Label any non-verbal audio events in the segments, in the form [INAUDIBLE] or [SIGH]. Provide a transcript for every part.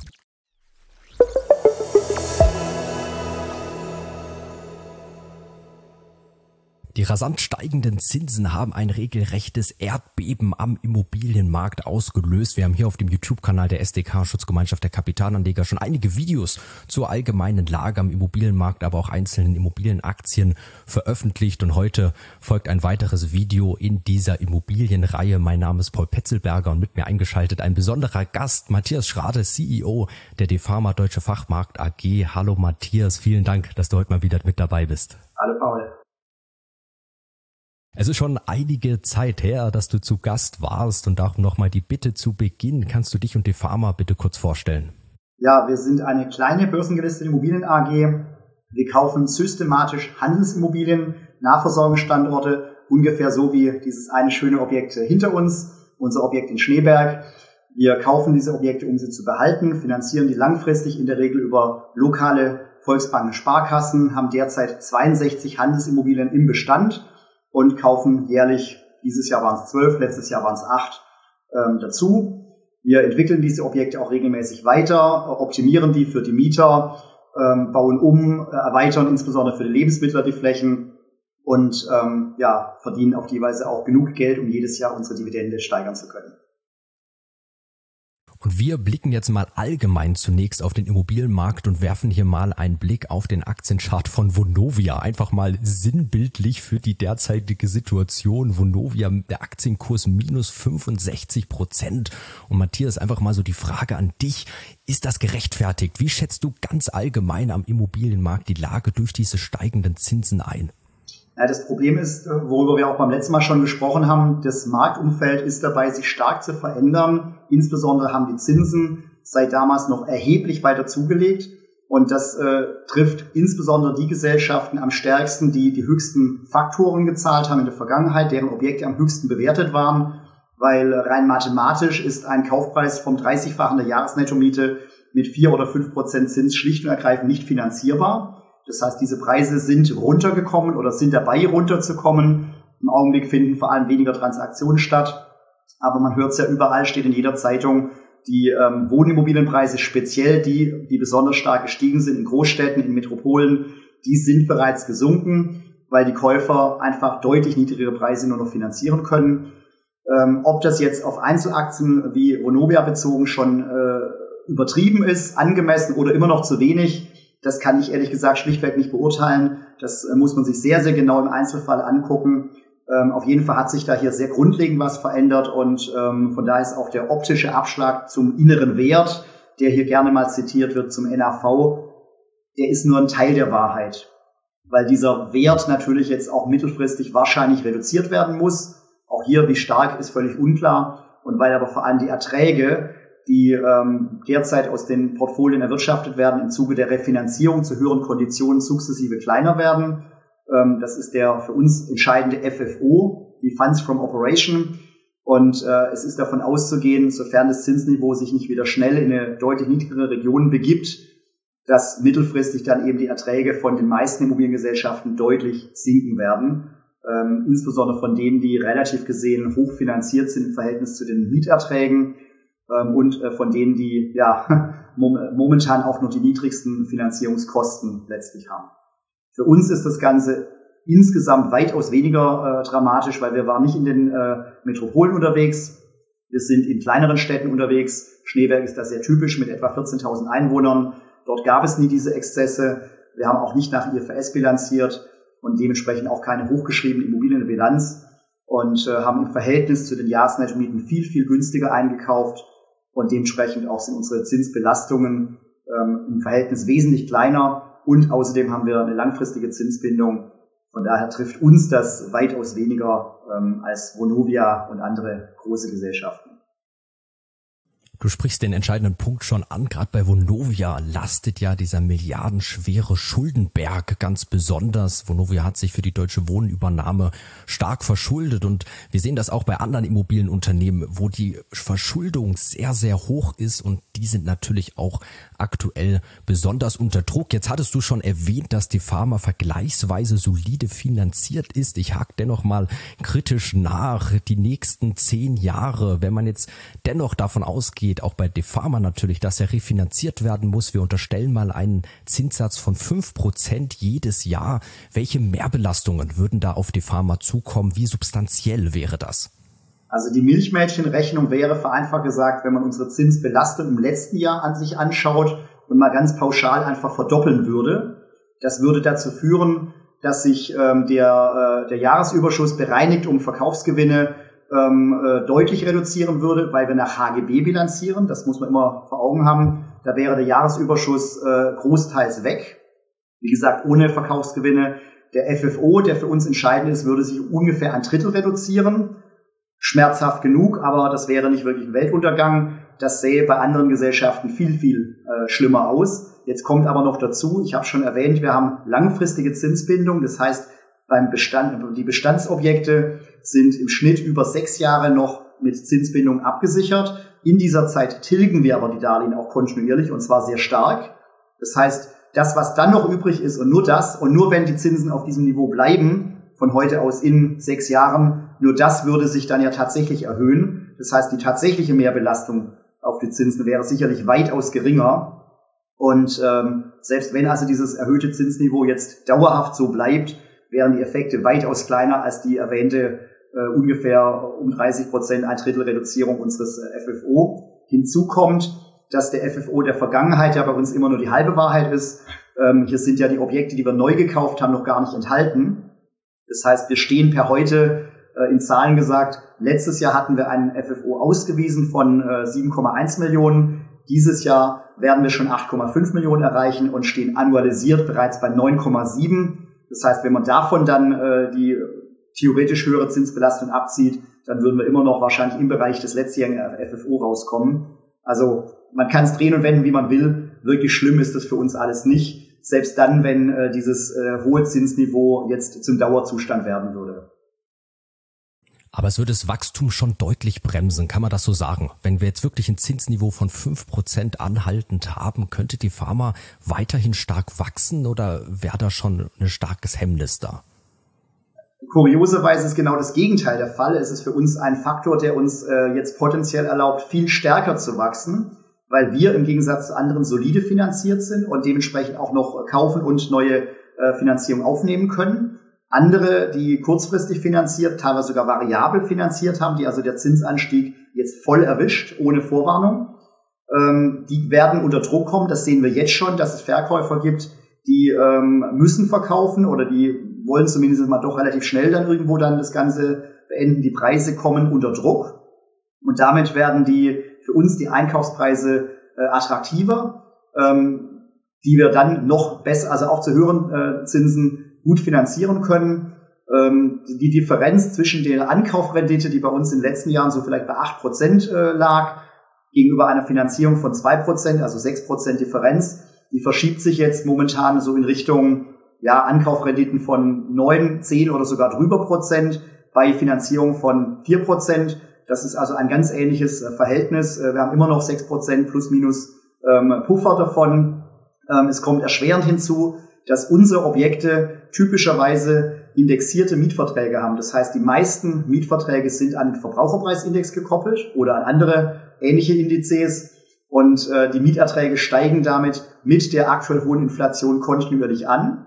you Die rasant steigenden Zinsen haben ein regelrechtes Erdbeben am Immobilienmarkt ausgelöst. Wir haben hier auf dem YouTube-Kanal der SDK Schutzgemeinschaft der Kapitalanleger schon einige Videos zur allgemeinen Lage am Immobilienmarkt, aber auch einzelnen Immobilienaktien veröffentlicht. Und heute folgt ein weiteres Video in dieser Immobilienreihe. Mein Name ist Paul Petzelberger und mit mir eingeschaltet ein besonderer Gast, Matthias Schrade, CEO der DeFarma Deutsche Fachmarkt AG. Hallo Matthias, vielen Dank, dass du heute mal wieder mit dabei bist. Es ist schon einige Zeit her, dass du zu Gast warst und darum nochmal die Bitte zu Beginn. Kannst du dich und die Pharma bitte kurz vorstellen? Ja, wir sind eine kleine börsengelistete Immobilien AG. Wir kaufen systematisch Handelsimmobilien, Nahversorgungsstandorte, ungefähr so wie dieses eine schöne Objekt hinter uns, unser Objekt in Schneeberg. Wir kaufen diese Objekte, um sie zu behalten, finanzieren die langfristig in der Regel über lokale Volksbanken Sparkassen, haben derzeit 62 Handelsimmobilien im Bestand und kaufen jährlich, dieses Jahr waren es zwölf, letztes Jahr waren es acht, ähm, dazu. Wir entwickeln diese Objekte auch regelmäßig weiter, optimieren die für die Mieter, ähm, bauen um, äh, erweitern insbesondere für die Lebensmittel die Flächen und ähm, ja, verdienen auf die Weise auch genug Geld, um jedes Jahr unsere Dividende steigern zu können. Und wir blicken jetzt mal allgemein zunächst auf den Immobilienmarkt und werfen hier mal einen Blick auf den Aktienchart von Vonovia. Einfach mal sinnbildlich für die derzeitige Situation. Vonovia, der Aktienkurs minus 65 Prozent. Und Matthias, einfach mal so die Frage an dich. Ist das gerechtfertigt? Wie schätzt du ganz allgemein am Immobilienmarkt die Lage durch diese steigenden Zinsen ein? Ja, das Problem ist, äh, worüber wir auch beim letzten Mal schon gesprochen haben, das Marktumfeld ist dabei, sich stark zu verändern. Insbesondere haben die Zinsen seit damals noch erheblich weiter zugelegt. Und das äh, trifft insbesondere die Gesellschaften am stärksten, die die höchsten Faktoren gezahlt haben in der Vergangenheit, deren Objekte am höchsten bewertet waren. Weil rein mathematisch ist ein Kaufpreis vom 30-fachen der Jahresnettomiete mit vier oder fünf Prozent Zins schlicht und ergreifend nicht finanzierbar. Das heißt, diese Preise sind runtergekommen oder sind dabei runterzukommen. Im Augenblick finden vor allem weniger Transaktionen statt. Aber man hört es ja überall, steht in jeder Zeitung, die ähm, Wohnimmobilienpreise, speziell die, die besonders stark gestiegen sind in Großstädten, in Metropolen, die sind bereits gesunken, weil die Käufer einfach deutlich niedrigere Preise nur noch finanzieren können. Ähm, ob das jetzt auf Einzelaktien wie Vonovia bezogen schon äh, übertrieben ist, angemessen oder immer noch zu wenig, das kann ich ehrlich gesagt schlichtweg nicht beurteilen. Das äh, muss man sich sehr, sehr genau im Einzelfall angucken. Ähm, auf jeden Fall hat sich da hier sehr grundlegend was verändert und ähm, von daher ist auch der optische Abschlag zum inneren Wert, der hier gerne mal zitiert wird zum NAV, der ist nur ein Teil der Wahrheit. Weil dieser Wert natürlich jetzt auch mittelfristig wahrscheinlich reduziert werden muss. Auch hier, wie stark, ist völlig unklar. Und weil aber vor allem die Erträge die ähm, derzeit aus den Portfolien erwirtschaftet werden, im Zuge der Refinanzierung zu höheren Konditionen sukzessive kleiner werden. Ähm, das ist der für uns entscheidende FFO, die Funds from Operation. Und äh, es ist davon auszugehen, sofern das Zinsniveau sich nicht wieder schnell in eine deutlich niedrigere Region begibt, dass mittelfristig dann eben die Erträge von den meisten Immobiliengesellschaften deutlich sinken werden. Ähm, insbesondere von denen, die relativ gesehen hochfinanziert sind im Verhältnis zu den Mieterträgen ähm, und äh, von denen, die ja [LAUGHS] momentan auch noch die niedrigsten Finanzierungskosten letztlich haben. Für uns ist das Ganze insgesamt weitaus weniger äh, dramatisch, weil wir waren nicht in den äh, Metropolen unterwegs. Wir sind in kleineren Städten unterwegs. Schneeberg ist da sehr typisch mit etwa 14.000 Einwohnern. Dort gab es nie diese Exzesse. Wir haben auch nicht nach IFRS bilanziert und dementsprechend auch keine hochgeschriebene Immobilienbilanz und äh, haben im Verhältnis zu den Jahresnettomieten viel, viel günstiger eingekauft und dementsprechend auch sind unsere Zinsbelastungen ähm, im Verhältnis wesentlich kleiner und außerdem haben wir eine langfristige Zinsbindung. Von daher trifft uns das weitaus weniger ähm, als Vonovia und andere große Gesellschaften. Du sprichst den entscheidenden Punkt schon an. Gerade bei Vonovia lastet ja dieser milliardenschwere Schuldenberg ganz besonders. Vonovia hat sich für die deutsche Wohnübernahme stark verschuldet und wir sehen das auch bei anderen Immobilienunternehmen, wo die Verschuldung sehr, sehr hoch ist und die sind natürlich auch aktuell besonders unter Druck. Jetzt hattest du schon erwähnt, dass die Pharma vergleichsweise solide finanziert ist. Ich hake dennoch mal kritisch nach. Die nächsten zehn Jahre, wenn man jetzt dennoch davon ausgeht, ausgeht, auch bei Defama natürlich, dass er refinanziert werden muss. Wir unterstellen mal einen Zinssatz von fünf Prozent jedes Jahr. Welche Mehrbelastungen würden da auf Defama zukommen? Wie substanziell wäre das? Also die Milchmädchenrechnung wäre vereinfacht gesagt, wenn man unsere Zinsbelastung im letzten Jahr an sich anschaut und mal ganz pauschal einfach verdoppeln würde. Das würde dazu führen, dass sich ähm, der, äh, der Jahresüberschuss bereinigt um Verkaufsgewinne ähm, äh, deutlich reduzieren würde, weil wir nach HGB bilanzieren. Das muss man immer vor Augen haben. Da wäre der Jahresüberschuss äh, großteils weg. Wie gesagt, ohne Verkaufsgewinne. Der FFO, der für uns entscheidend ist, würde sich ungefähr ein Drittel reduzieren. Schmerzhaft genug, aber das wäre nicht wirklich ein Weltuntergang. Das sähe bei anderen Gesellschaften viel, viel äh, schlimmer aus. Jetzt kommt aber noch dazu, ich habe schon erwähnt, wir haben langfristige Zinsbindung. Das heißt, beim Bestand, die Bestandsobjekte sind im Schnitt über sechs Jahre noch mit Zinsbindung abgesichert. In dieser Zeit tilgen wir aber die Darlehen auch kontinuierlich und zwar sehr stark. Das heißt, das, was dann noch übrig ist und nur das und nur wenn die Zinsen auf diesem Niveau bleiben, von heute aus in sechs Jahren, nur das würde sich dann ja tatsächlich erhöhen. Das heißt, die tatsächliche Mehrbelastung auf die Zinsen wäre sicherlich weitaus geringer. Und ähm, selbst wenn also dieses erhöhte Zinsniveau jetzt dauerhaft so bleibt, wären die Effekte weitaus kleiner als die erwähnte äh, ungefähr um 30 Prozent, ein Drittel Reduzierung unseres äh, FFO. Hinzu kommt, dass der FFO der Vergangenheit ja bei uns immer nur die halbe Wahrheit ist. Ähm, hier sind ja die Objekte, die wir neu gekauft haben, noch gar nicht enthalten. Das heißt, wir stehen per heute äh, in Zahlen gesagt, letztes Jahr hatten wir einen FFO ausgewiesen von äh, 7,1 Millionen. Dieses Jahr werden wir schon 8,5 Millionen erreichen und stehen annualisiert bereits bei 9,7. Das heißt, wenn man davon dann äh, die theoretisch höhere Zinsbelastung abzieht, dann würden wir immer noch wahrscheinlich im Bereich des letztjährigen FFO rauskommen. Also man kann es drehen und wenden, wie man will. Wirklich schlimm ist das für uns alles nicht. Selbst dann, wenn äh, dieses äh, hohe Zinsniveau jetzt zum Dauerzustand werden würde. Aber es würde das Wachstum schon deutlich bremsen, kann man das so sagen? Wenn wir jetzt wirklich ein Zinsniveau von fünf Prozent anhaltend haben, könnte die Pharma weiterhin stark wachsen oder wäre da schon ein starkes Hemmnis da? Kurioserweise ist genau das Gegenteil der Fall. Es ist für uns ein Faktor, der uns äh, jetzt potenziell erlaubt, viel stärker zu wachsen, weil wir im Gegensatz zu anderen solide finanziert sind und dementsprechend auch noch kaufen und neue äh, Finanzierung aufnehmen können. Andere, die kurzfristig finanziert, teilweise sogar variabel finanziert haben, die also der Zinsanstieg jetzt voll erwischt, ohne Vorwarnung, ähm, die werden unter Druck kommen. Das sehen wir jetzt schon, dass es Verkäufer gibt, die ähm, müssen verkaufen oder die wollen zumindest mal doch relativ schnell dann irgendwo dann das Ganze beenden. Die Preise kommen unter Druck und damit werden die für uns die Einkaufspreise äh, attraktiver, ähm, die wir dann noch besser, also auch zu höheren äh, Zinsen gut finanzieren können. Ähm, die Differenz zwischen der Ankaufrendite, die bei uns in den letzten Jahren so vielleicht bei acht Prozent äh, lag, gegenüber einer Finanzierung von zwei Prozent, also sechs Prozent Differenz, die verschiebt sich jetzt momentan so in Richtung ja, Ankaufrenditen von neun, zehn oder sogar drüber Prozent bei Finanzierung von vier Prozent. Das ist also ein ganz ähnliches äh, Verhältnis. Äh, wir haben immer noch sechs Prozent plus minus ähm, Puffer davon. Ähm, es kommt erschwerend hinzu, dass unsere Objekte typischerweise indexierte Mietverträge haben. Das heißt, die meisten Mietverträge sind an den Verbraucherpreisindex gekoppelt oder an andere ähnliche Indizes und äh, die Mieterträge steigen damit mit der aktuell hohen Inflation kontinuierlich an.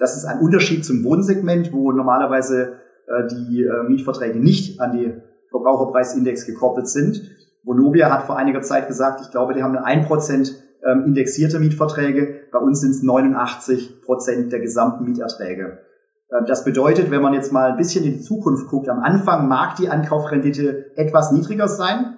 Das ist ein Unterschied zum Wohnsegment, wo normalerweise äh, die äh, Mietverträge nicht an die Verbraucherpreisindex gekoppelt sind. Vonovia hat vor einiger Zeit gesagt, ich glaube, die haben eine 1% ähm, indexierte Mietverträge. Bei uns sind es 89 Prozent der gesamten Mieterträge. Äh, das bedeutet, wenn man jetzt mal ein bisschen in die Zukunft guckt, am Anfang mag die Ankaufrendite etwas niedriger sein,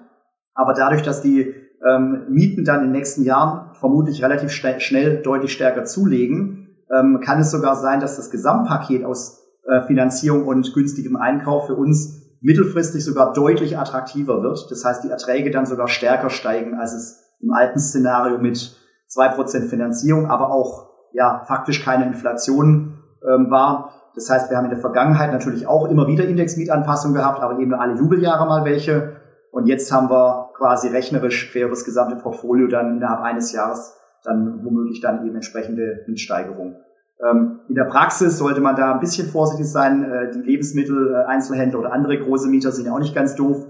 aber dadurch, dass die ähm, Mieten dann in den nächsten Jahren vermutlich relativ schnell deutlich stärker zulegen, ähm, kann es sogar sein, dass das Gesamtpaket aus äh, Finanzierung und günstigem Einkauf für uns mittelfristig sogar deutlich attraktiver wird. Das heißt, die Erträge dann sogar stärker steigen, als es im alten Szenario mit zwei Prozent Finanzierung, aber auch ja faktisch keine Inflation ähm, war. Das heißt, wir haben in der Vergangenheit natürlich auch immer wieder Indexmietanpassungen gehabt, aber eben alle Jubeljahre mal welche. Und jetzt haben wir quasi rechnerisch für das gesamte Portfolio dann innerhalb eines Jahres dann womöglich dann eben entsprechende Mietsteigerung. Ähm, in der Praxis sollte man da ein bisschen vorsichtig sein. Äh, die Lebensmittel, äh, Einzelhändler oder andere große Mieter sind ja auch nicht ganz doof.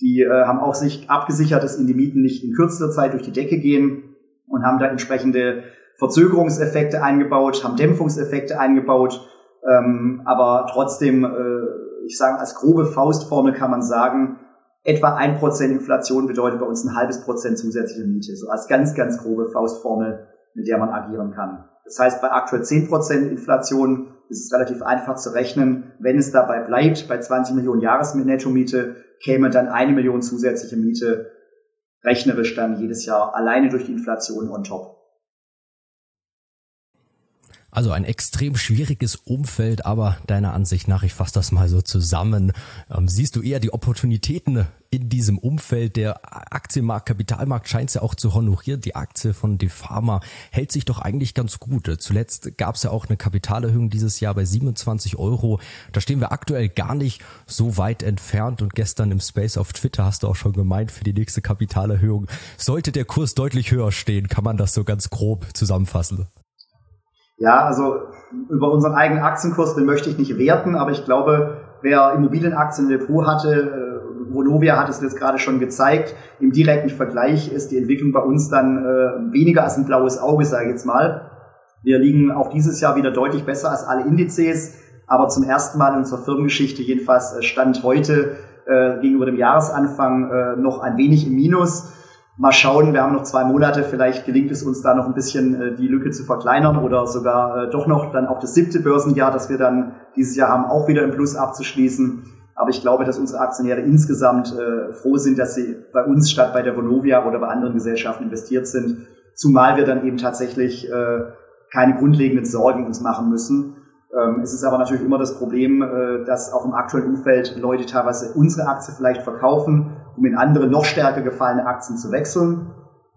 Die äh, haben auch sich abgesichert, dass ihnen die Mieten nicht in kürzester Zeit durch die Decke gehen und haben da entsprechende Verzögerungseffekte eingebaut, haben Dämpfungseffekte eingebaut. Ähm, aber trotzdem, ich sage, als grobe Faustformel kann man sagen, etwa ein Prozent Inflation bedeutet bei uns ein halbes Prozent zusätzliche Miete. So als ganz, ganz grobe Faustformel, mit der man agieren kann. Das heißt, bei aktuell 10% Inflation ist es relativ einfach zu rechnen. Wenn es dabei bleibt, bei 20 Millionen Jahresnetto-Miete, käme dann eine Million zusätzliche Miete rechnerisch dann jedes Jahr alleine durch die Inflation on top. Also ein extrem schwieriges Umfeld, aber deiner Ansicht nach, ich fasse das mal so zusammen, ähm, siehst du eher die Opportunitäten in diesem Umfeld. Der Aktienmarkt, Kapitalmarkt scheint es ja auch zu honorieren. Die Aktie von Defama hält sich doch eigentlich ganz gut. Zuletzt gab es ja auch eine Kapitalerhöhung dieses Jahr bei 27 Euro. Da stehen wir aktuell gar nicht so weit entfernt. Und gestern im Space auf Twitter hast du auch schon gemeint, für die nächste Kapitalerhöhung sollte der Kurs deutlich höher stehen. Kann man das so ganz grob zusammenfassen? Ja, also über unseren eigenen Aktienkurs, den möchte ich nicht werten, aber ich glaube, wer Immobilienaktien im Depot hatte, äh, Vonovia hat es jetzt gerade schon gezeigt, im direkten Vergleich ist die Entwicklung bei uns dann äh, weniger als ein blaues Auge, sage ich jetzt mal. Wir liegen auch dieses Jahr wieder deutlich besser als alle Indizes, aber zum ersten Mal in unserer Firmengeschichte, jedenfalls äh, Stand heute äh, gegenüber dem Jahresanfang äh, noch ein wenig im Minus mal schauen, wir haben noch zwei Monate, vielleicht gelingt es uns da noch ein bisschen äh, die Lücke zu verkleinern oder sogar äh, doch noch dann auch das siebte Börsenjahr, das wir dann dieses Jahr haben, auch wieder im Plus abzuschließen. Aber ich glaube, dass unsere Aktionäre insgesamt äh, froh sind, dass sie bei uns statt bei der Vonovia oder bei anderen Gesellschaften investiert sind, zumal wir dann eben tatsächlich äh, keine grundlegenden Sorgen uns machen müssen. Ähm, es ist aber natürlich immer das Problem, äh, dass auch im aktuellen Umfeld Leute teilweise unsere Aktie vielleicht verkaufen um in andere noch stärker gefallene Aktien zu wechseln.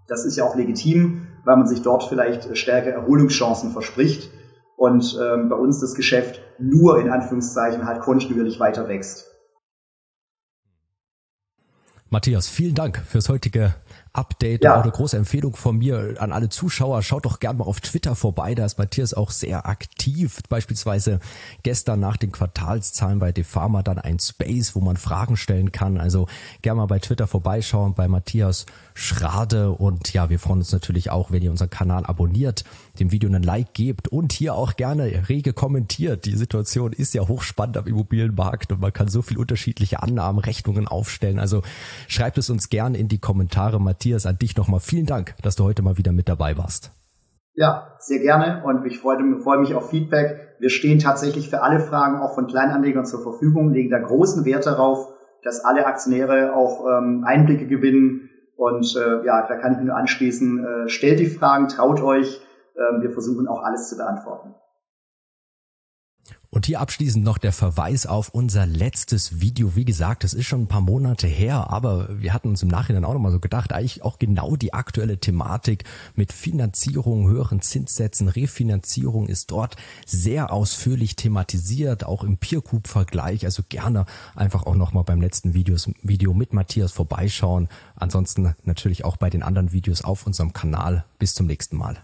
Das ist ja auch legitim, weil man sich dort vielleicht stärker Erholungschancen verspricht und ähm, bei uns das Geschäft nur in Anführungszeichen halt kontinuierlich weiter wächst. Matthias, vielen Dank fürs heutige Update ja. eine große Empfehlung von mir an alle Zuschauer. Schaut doch gerne mal auf Twitter vorbei, da ist Matthias auch sehr aktiv. Beispielsweise gestern nach den Quartalszahlen bei Defama dann ein Space, wo man Fragen stellen kann. Also gerne mal bei Twitter vorbeischauen bei Matthias Schrade und ja, wir freuen uns natürlich auch, wenn ihr unseren Kanal abonniert, dem Video einen Like gebt und hier auch gerne rege kommentiert. Die Situation ist ja hochspannend am Immobilienmarkt und man kann so viel unterschiedliche Annahmen, Rechnungen aufstellen. Also schreibt es uns gerne in die Kommentare. Matthias, an dich nochmal vielen Dank, dass du heute mal wieder mit dabei warst. Ja, sehr gerne und ich freue, freue, mich auf Feedback. Wir stehen tatsächlich für alle Fragen auch von Kleinanlegern zur Verfügung, legen da großen Wert darauf, dass alle Aktionäre auch ähm, Einblicke gewinnen und äh, ja, da kann ich nur anschließen. Äh, stellt die Fragen, traut euch. Äh, wir versuchen auch alles zu beantworten. Und hier abschließend noch der Verweis auf unser letztes Video. Wie gesagt, es ist schon ein paar Monate her, aber wir hatten uns im Nachhinein auch nochmal so gedacht, eigentlich auch genau die aktuelle Thematik mit Finanzierung, höheren Zinssätzen, Refinanzierung ist dort sehr ausführlich thematisiert, auch im Peer-Group-Vergleich. Also gerne einfach auch nochmal beim letzten Videos, Video mit Matthias vorbeischauen. Ansonsten natürlich auch bei den anderen Videos auf unserem Kanal. Bis zum nächsten Mal.